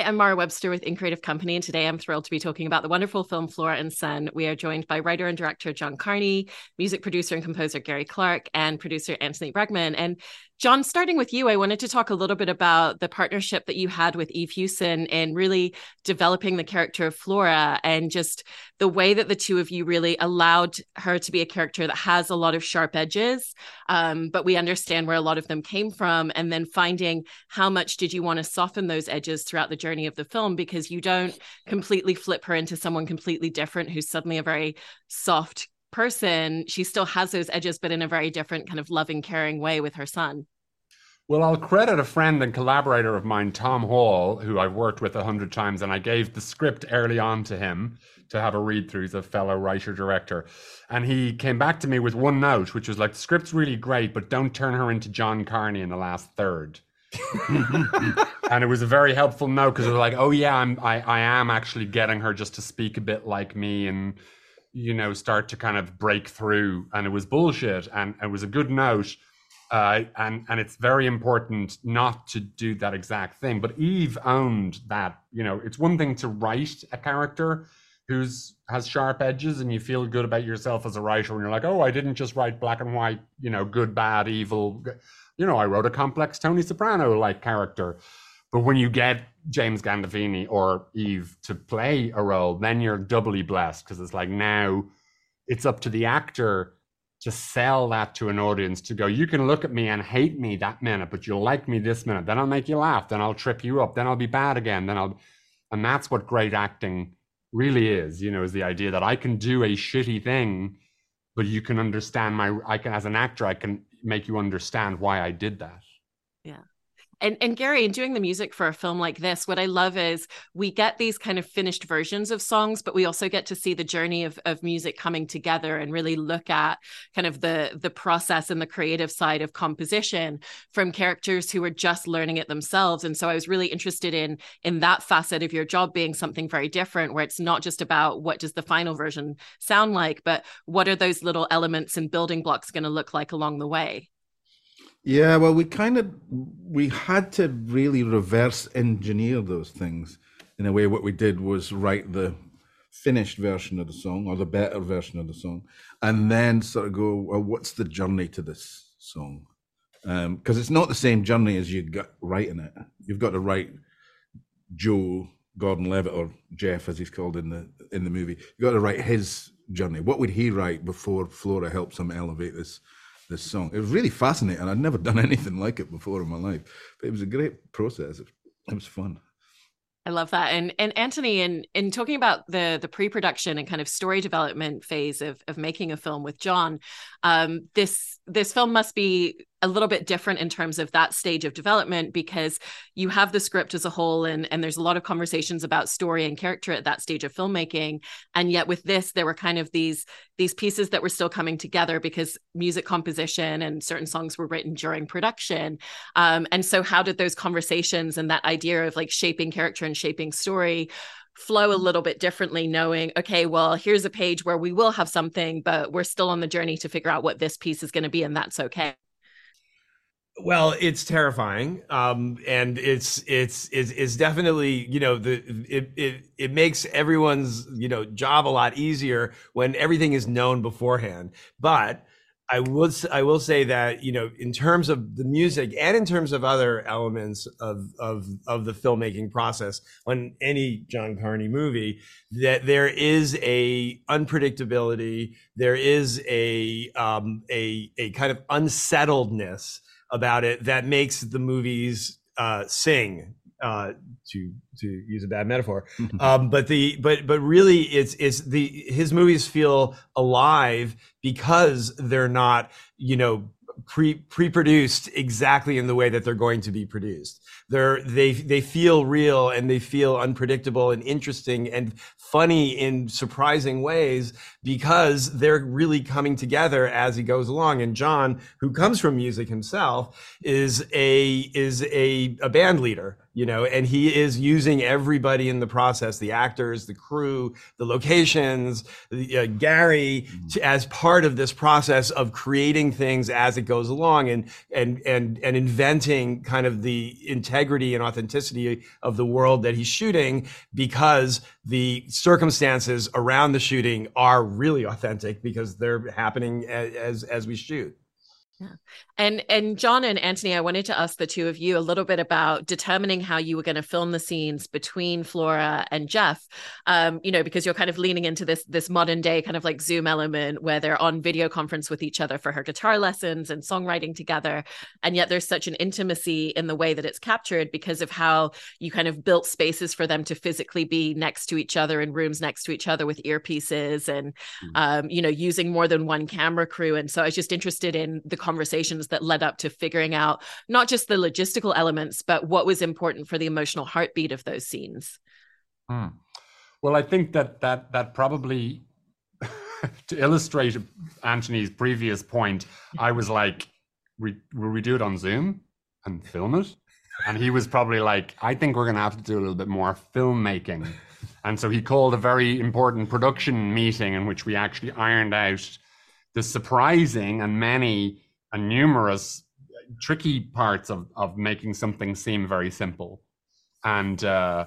Hi, I'm Mara Webster with In Creative Company, and today I'm thrilled to be talking about the wonderful film Flora and Son. We are joined by writer and director John Carney, music producer and composer Gary Clark, and producer Anthony Bregman. And John, starting with you, I wanted to talk a little bit about the partnership that you had with Eve Hewson in really developing the character of Flora and just the way that the two of you really allowed her to be a character that has a lot of sharp edges, um, but we understand where a lot of them came from, and then finding how much did you want to soften those edges throughout the journey of the film because you don't completely flip her into someone completely different who's suddenly a very soft person, she still has those edges, but in a very different kind of loving, caring way with her son. Well, I'll credit a friend and collaborator of mine, Tom Hall, who I've worked with a hundred times, and I gave the script early on to him to have a read through. He's a fellow writer director, and he came back to me with one note, which was like, "The script's really great, but don't turn her into John Carney in the last third. and it was a very helpful note because it was like, "Oh yeah, I'm I, I am actually getting her just to speak a bit like me and." You know, start to kind of break through. And it was bullshit. And it was a good note. Uh, and and it's very important not to do that exact thing. But Eve owned that. You know, it's one thing to write a character who's has sharp edges, and you feel good about yourself as a writer, and you're like, oh, I didn't just write black and white. You know, good, bad, evil. You know, I wrote a complex Tony Soprano like character. But when you get James Gandolfini or Eve to play a role, then you're doubly blessed because it's like now it's up to the actor to sell that to an audience to go, you can look at me and hate me that minute, but you'll like me this minute. Then I'll make you laugh. Then I'll trip you up. Then I'll be bad again. Then I'll, and that's what great acting really is, you know, is the idea that I can do a shitty thing, but you can understand my, I can, as an actor, I can make you understand why I did that. And and Gary, in doing the music for a film like this, what I love is we get these kind of finished versions of songs, but we also get to see the journey of of music coming together and really look at kind of the the process and the creative side of composition from characters who are just learning it themselves. And so I was really interested in in that facet of your job being something very different, where it's not just about what does the final version sound like, but what are those little elements and building blocks going to look like along the way. Yeah, well, we kind of we had to really reverse engineer those things in a way. What we did was write the finished version of the song or the better version of the song, and then sort of go, well, what's the journey to this song? Because um, it's not the same journey as you got writing it. You've got to write Joe Gordon Levitt or Jeff, as he's called in the in the movie. You've got to write his journey. What would he write before Flora helps him elevate this this song. It was really fascinating. I'd never done anything like it before in my life, but it was a great process. It was fun. I love that. And and Anthony, in in talking about the the pre-production and kind of story development phase of of making a film with John, um, this this film must be a little bit different in terms of that stage of development because you have the script as a whole and and there's a lot of conversations about story and character at that stage of filmmaking. And yet with this there were kind of these these pieces that were still coming together because music composition and certain songs were written during production. Um, and so how did those conversations and that idea of like shaping character and shaping story flow a little bit differently knowing okay well here's a page where we will have something but we're still on the journey to figure out what this piece is going to be and that's okay well, it's terrifying, um, and it's it's it's, it's definitely you know the it, it it makes everyone's you know job a lot easier when everything is known beforehand. But I will I will say that you know in terms of the music and in terms of other elements of of of the filmmaking process on any John Carney movie, that there is a unpredictability, there is a um, a a kind of unsettledness about it that makes the movies uh, sing uh, to to use a bad metaphor. um, but the but but really, it's it's the his movies feel alive because they're not you know pre pre-produced exactly in the way that they're going to be produced. They're they they feel real and they feel unpredictable and interesting and funny in surprising ways because they're really coming together as he goes along. And John, who comes from music himself, is a is a, a band leader you know, and he is using everybody in the process, the actors, the crew, the locations, the, uh, Gary, mm-hmm. to, as part of this process of creating things as it goes along and, and, and, and inventing kind of the integrity and authenticity of the world that he's shooting because the circumstances around the shooting are really authentic because they're happening as, as, as we shoot. Yeah. And and John and Anthony, I wanted to ask the two of you a little bit about determining how you were going to film the scenes between Flora and Jeff. Um, you know, because you're kind of leaning into this this modern day kind of like Zoom element where they're on video conference with each other for her guitar lessons and songwriting together. And yet there's such an intimacy in the way that it's captured because of how you kind of built spaces for them to physically be next to each other in rooms next to each other with earpieces and mm-hmm. um, you know, using more than one camera crew. And so I was just interested in the conversations that led up to figuring out not just the logistical elements, but what was important for the emotional heartbeat of those scenes. Hmm. Well, I think that that that probably to illustrate Anthony's previous point, I was like, "Will we do it on Zoom and film it?" And he was probably like, "I think we're going to have to do a little bit more filmmaking." And so he called a very important production meeting in which we actually ironed out the surprising and many and numerous tricky parts of of making something seem very simple. And uh,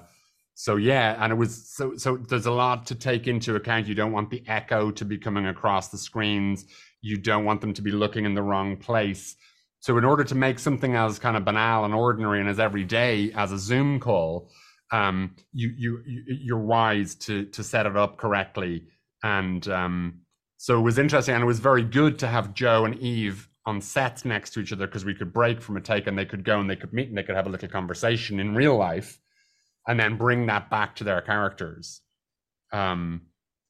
so yeah and it was so so there's a lot to take into account. You don't want the echo to be coming across the screens. You don't want them to be looking in the wrong place. So in order to make something as kind of banal and ordinary and as everyday as a zoom call um, you you you're wise to to set it up correctly. And um, so it was interesting and it was very good to have joe and eve on sets next to each other because we could break from a take and they could go and they could meet and they could have a little conversation in real life and then bring that back to their characters. Um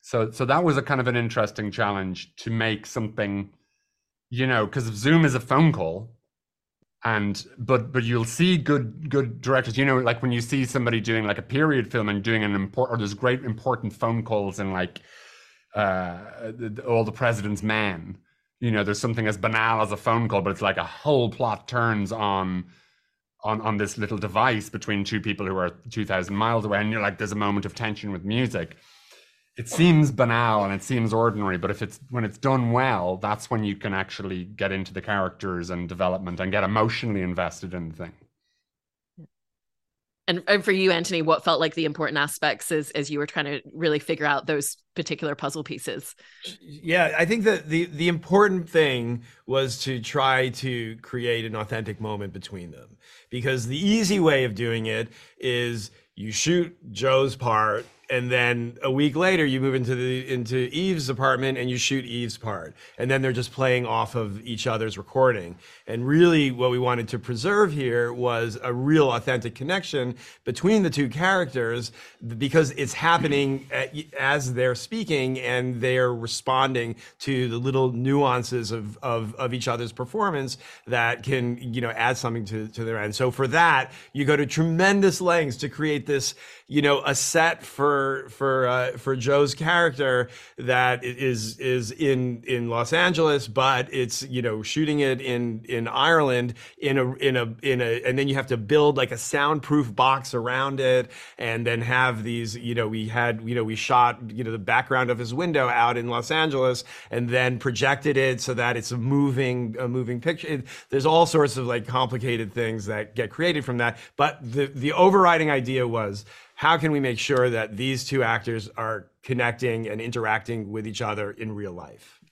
so so that was a kind of an interesting challenge to make something you know because zoom is a phone call and but but you'll see good good directors you know like when you see somebody doing like a period film and doing an important or there's great important phone calls in like uh all the president's men you know there's something as banal as a phone call but it's like a whole plot turns on on on this little device between two people who are 2000 miles away and you're like there's a moment of tension with music. It seems banal and it seems ordinary but if it's when it's done well that's when you can actually get into the characters and development and get emotionally invested in the thing and, and for you anthony what felt like the important aspects as as you were trying to really figure out those particular puzzle pieces? Yeah i think that the the important thing was to try to create an authentic moment between them. Because the easy way of doing it is you shoot joe's part and then a week later you move into the into Eve's apartment and you shoot Eve's part. And then they're just playing off of each other's recording. And really what we wanted to preserve here was a real authentic connection between the two characters because it's happening as they're speaking and they're responding to the little nuances of of, of each other's performance that can you know add something to, to their end. So for that you go to tremendous lengths to create this you know a set for for uh, for Joe's character that is is in in Los Angeles, but it's you know shooting it in in Ireland in a in a in a and then you have to build like a soundproof box around it, and then have these you know we had you know we shot you know the background of his window out in Los Angeles, and then projected it so that it's a moving a moving picture. It, there's all sorts of like complicated things that get created from that, but the the overriding idea was how can we make sure that these two actors are connecting and interacting with each other in real life?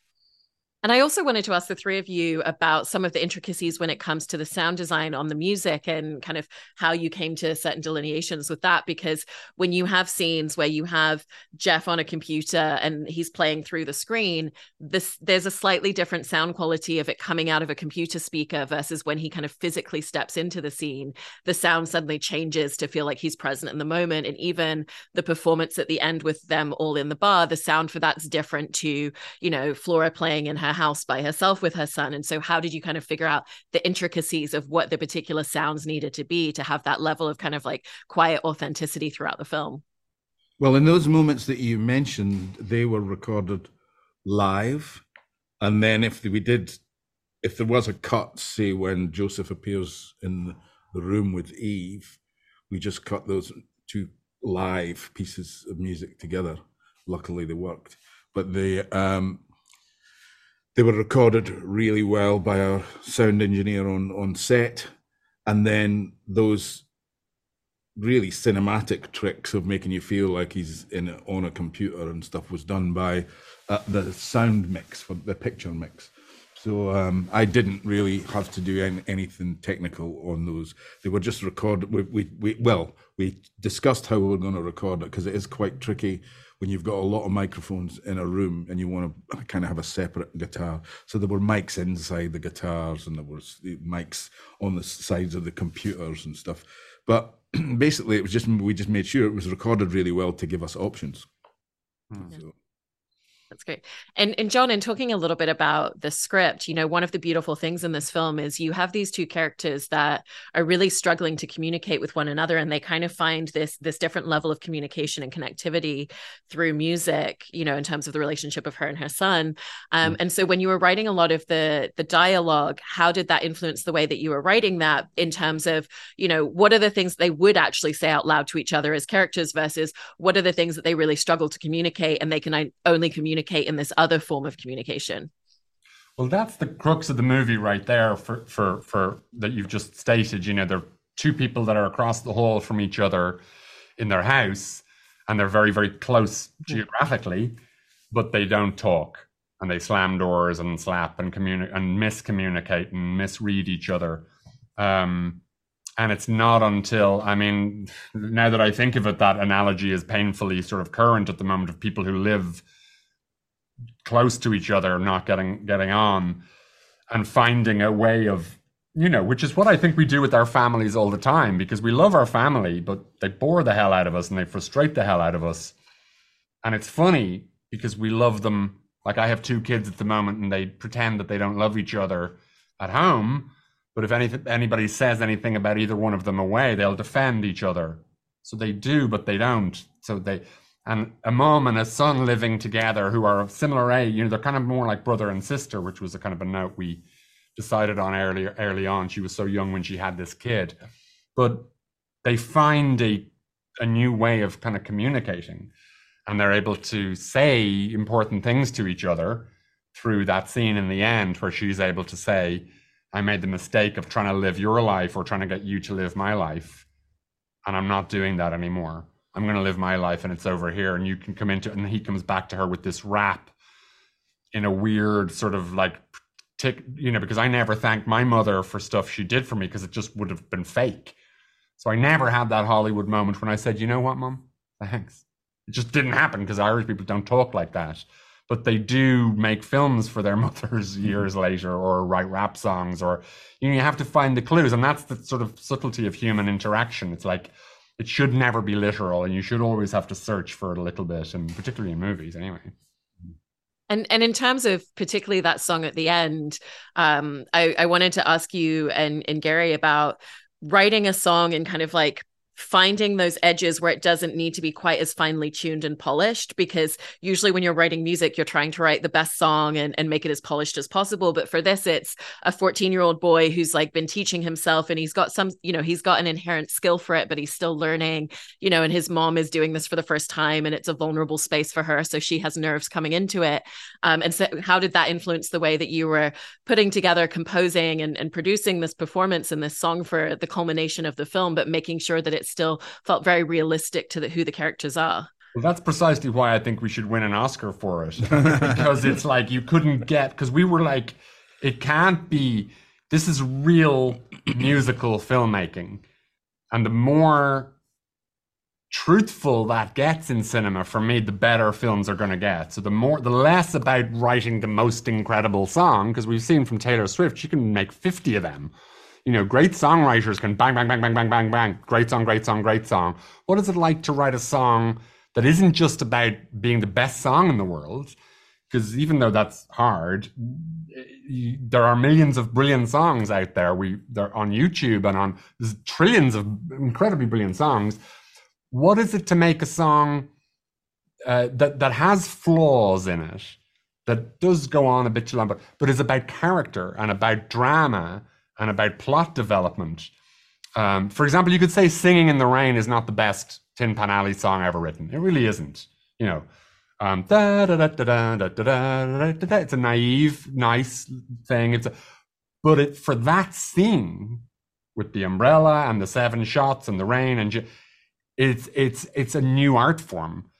And I also wanted to ask the three of you about some of the intricacies when it comes to the sound design on the music and kind of how you came to certain delineations with that. Because when you have scenes where you have Jeff on a computer and he's playing through the screen, this there's a slightly different sound quality of it coming out of a computer speaker versus when he kind of physically steps into the scene. The sound suddenly changes to feel like he's present in the moment. And even the performance at the end with them all in the bar, the sound for that's different to, you know, Flora playing in her house by herself with her son. And so, how did you kind of figure out the intricacies of what the particular sounds needed to be to have that level of kind of like quiet authenticity throughout the film? Well, in those moments that you mentioned, they were recorded live. And then if we did, if there was a cut, say when Joseph appears in the room with Eve, we just cut those two live pieces of music together. Luckily, they worked, but the um, they were recorded really well by our sound engineer on on set, and then those really cinematic tricks of making you feel like he's in on a computer and stuff was done by uh, the sound mix for the picture mix. So um, I didn't really have to do any, anything technical on those. They were just recorded. We, we, we well, we discussed how we were going to record it because it is quite tricky when you've got a lot of microphones in a room and you want to kind of have a separate guitar. So there were mics inside the guitars and there were mics on the sides of the computers and stuff. But basically, it was just we just made sure it was recorded really well to give us options. Hmm. So. That's great. And and John, in talking a little bit about the script, you know, one of the beautiful things in this film is you have these two characters that are really struggling to communicate with one another, and they kind of find this this different level of communication and connectivity through music. You know, in terms of the relationship of her and her son. Um, mm-hmm. And so, when you were writing a lot of the the dialogue, how did that influence the way that you were writing that? In terms of, you know, what are the things they would actually say out loud to each other as characters versus what are the things that they really struggle to communicate and they can only communicate communicate in this other form of communication. Well, that's the crux of the movie right there for for for that you've just stated. You know, there are two people that are across the hall from each other in their house, and they're very very close geographically, but they don't talk and they slam doors and slap and communicate and miscommunicate and misread each other. Um, and it's not until i mean now that i think of it that analogy is painfully sort of current at the moment of people who live close to each other, not getting getting on, and finding a way of you know, which is what I think we do with our families all the time because we love our family, but they bore the hell out of us and they frustrate the hell out of us. And it's funny because we love them. Like I have two kids at the moment and they pretend that they don't love each other at home. But if anybody says anything about either one of them away, they'll defend each other. So they do, but they don't. So they, and a mom and a son living together who are of similar age, you know, they're kind of more like brother and sister, which was a kind of a note we decided on earlier early on. She was so young when she had this kid. But they find a a new way of kind of communicating and they're able to say important things to each other through that scene in the end where she's able to say, I made the mistake of trying to live your life or trying to get you to live my life. And I'm not doing that anymore. I'm going to live my life and it's over here. And you can come into it. And he comes back to her with this rap in a weird sort of like tick, you know, because I never thanked my mother for stuff she did for me because it just would have been fake. So I never had that Hollywood moment when I said, you know what, mom? Thanks. It just didn't happen because Irish people don't talk like that. But they do make films for their mothers years mm-hmm. later or write rap songs or you, know, you have to find the clues. And that's the sort of subtlety of human interaction. It's like, it should never be literal and you should always have to search for it a little bit and particularly in movies anyway. And and in terms of particularly that song at the end um i i wanted to ask you and and gary about writing a song and kind of like finding those edges where it doesn't need to be quite as finely tuned and polished because usually when you're writing music you're trying to write the best song and, and make it as polished as possible. But for this it's a 14 year old boy who's like been teaching himself and he's got some you know he's got an inherent skill for it but he's still learning you know and his mom is doing this for the first time and it's a vulnerable space for her so she has nerves coming into it. Um, and so how did that influence the way that you were putting together composing and, and producing this performance and this song for the culmination of the film but making sure that it's still felt very realistic to the, who the characters are. Well, that's precisely why I think we should win an Oscar for it because it's like you couldn't get because we were like, it can't be. This is real musical filmmaking, and the more truthful that gets in cinema, for me, the better films are going to get. So the more, the less about writing the most incredible song because we've seen from Taylor Swift, she can make fifty of them you know, great songwriters can bang, bang, bang, bang, bang, bang, bang. Great song, great song, great song. What is it like to write a song that isn't just about being the best song in the world? Because even though that's hard, there are millions of brilliant songs out there. We they're on YouTube and on there's trillions of incredibly brilliant songs. What is it to make a song uh, that that has flaws in it, that does go on a bit too long, but, but is about character and about drama and about plot development. Um, for example, you could say "Singing in the Rain" is not the best Tin Pan Alley song ever written. It really isn't. You know, um, it's a naive, nice thing. It's a, but it for that scene with the umbrella and the seven shots and the rain and it's it's it's a new art form.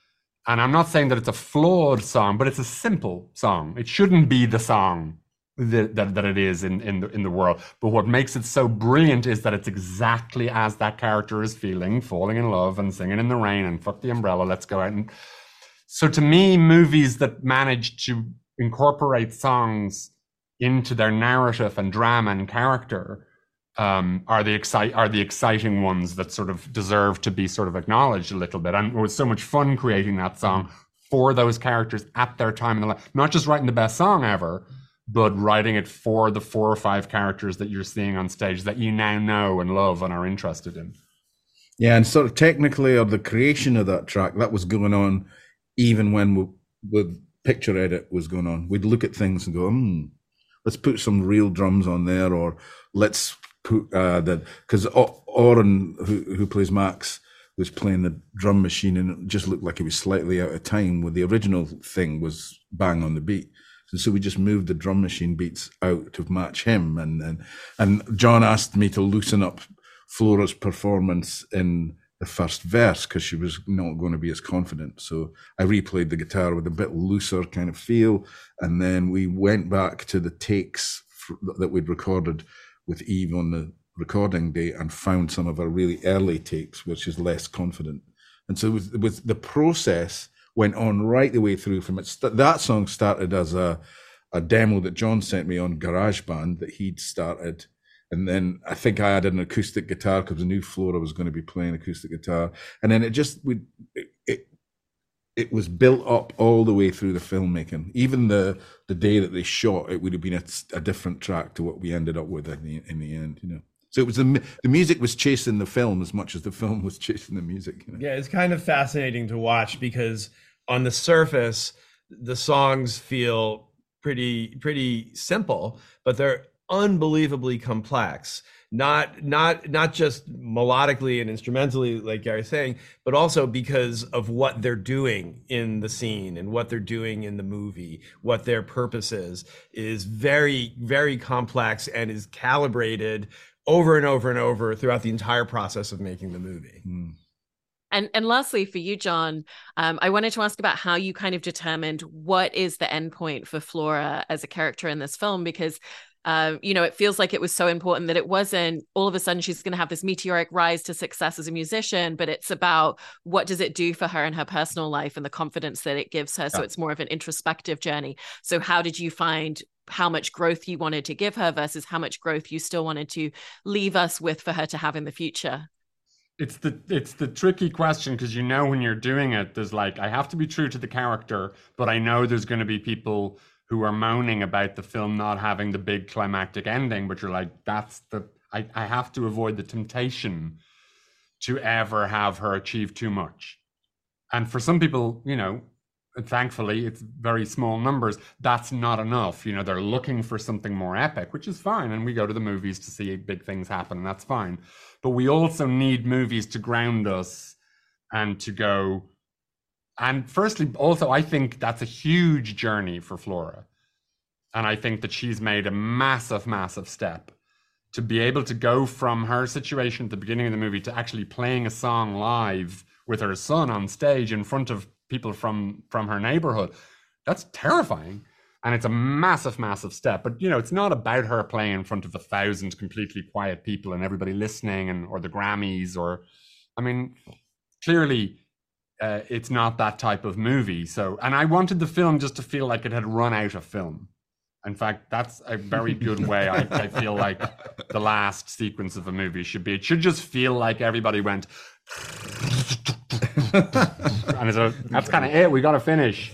And I'm not saying that it's a flawed song, but it's a simple song. It shouldn't be the song that, that, that it is in, in, the, in the world. But what makes it so brilliant is that it's exactly as that character is feeling, falling in love and singing in the rain and fuck the umbrella, let's go out. And so to me, movies that manage to incorporate songs into their narrative and drama and character um, are the excite are the exciting ones that sort of deserve to be sort of acknowledged a little bit. And it was so much fun creating that song for those characters at their time in the life, not just writing the best song ever, but writing it for the four or five characters that you're seeing on stage that you now know and love and are interested in. Yeah, and sort of technically, of the creation of that track, that was going on even when we, with picture edit was going on. We'd look at things and go, hmm, let's put some real drums on there, or let's put uh, that because Oren, who, who plays Max, was playing the drum machine and it just looked like it was slightly out of time. Where the original thing was bang on the beat. And so we just moved the drum machine beats out to match him. And and and John asked me to loosen up Flora's performance in the first verse because she was not going to be as confident. So I replayed the guitar with a bit looser kind of feel, and then we went back to the takes that we'd recorded with Eve on the recording day and found some of our really early takes, which is less confident. And so with, was the process went on right the way through from it. That song started as a, a demo that John sent me on GarageBand that he'd started. And then I think I added an acoustic guitar because the new Flora was going to be playing acoustic guitar. And then it just would, it, it, it was built up all the way through the filmmaking. Even the the day that they shot, it would have been a, a different track to what we ended up with in the in the end. You know. So it was the the music was chasing the film as much as the film was chasing the music. You know? Yeah, it's kind of fascinating to watch because on the surface, the songs feel pretty pretty simple, but they're unbelievably complex. Not not not just melodically and instrumentally, like Gary's saying, but also because of what they're doing in the scene and what they're doing in the movie, what their purpose is, is very, very complex and is calibrated over and over and over throughout the entire process of making the movie. Mm. And and lastly, for you, John, um, I wanted to ask about how you kind of determined what is the endpoint for Flora as a character in this film, because um, you know, it feels like it was so important that it wasn't all of a sudden she's going to have this meteoric rise to success as a musician, but it's about what does it do for her in her personal life and the confidence that it gives her. So it's more of an introspective journey. So, how did you find how much growth you wanted to give her versus how much growth you still wanted to leave us with for her to have in the future? it's the it's the tricky question because you know when you're doing it there's like i have to be true to the character but i know there's going to be people who are moaning about the film not having the big climactic ending but you're like that's the i, I have to avoid the temptation to ever have her achieve too much and for some people you know thankfully it's very small numbers. That's not enough. You know they're looking for something more epic which is fine and we go to the movies to see big things happen and that's fine. But we also need movies to ground us and to go and firstly also i think that's a huge journey for flora and i think that she's made a massive massive step to be able to go from her situation at the beginning of the movie to actually playing a song live with her son on stage in front of people from from her neighborhood. That's terrifying. And it's a massive massive step. But you know it's not about her playing in front of a thousand completely quiet people and everybody listening and or the grammys or i mean clearly uh, it's not that type of movie. So and i wanted the film just to feel like it had run out of film. In fact that's a very good way I, I feel like the last sequence of a movie should be. It should just feel like everybody went and so that's kind of it. We got to finish,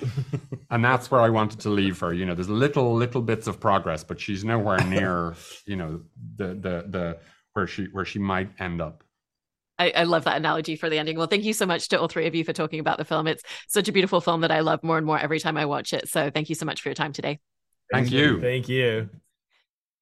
and that's where I wanted to leave her. You know, there's little little bits of progress, but she's nowhere near you know the the the where she where she might end up. I, I, love that analogy for the ending. Well, thank you so much to all three of you for talking about the film. It's such a beautiful film that I love more and more every time I watch it. So thank you so much for your time today. Thank you. Thank you.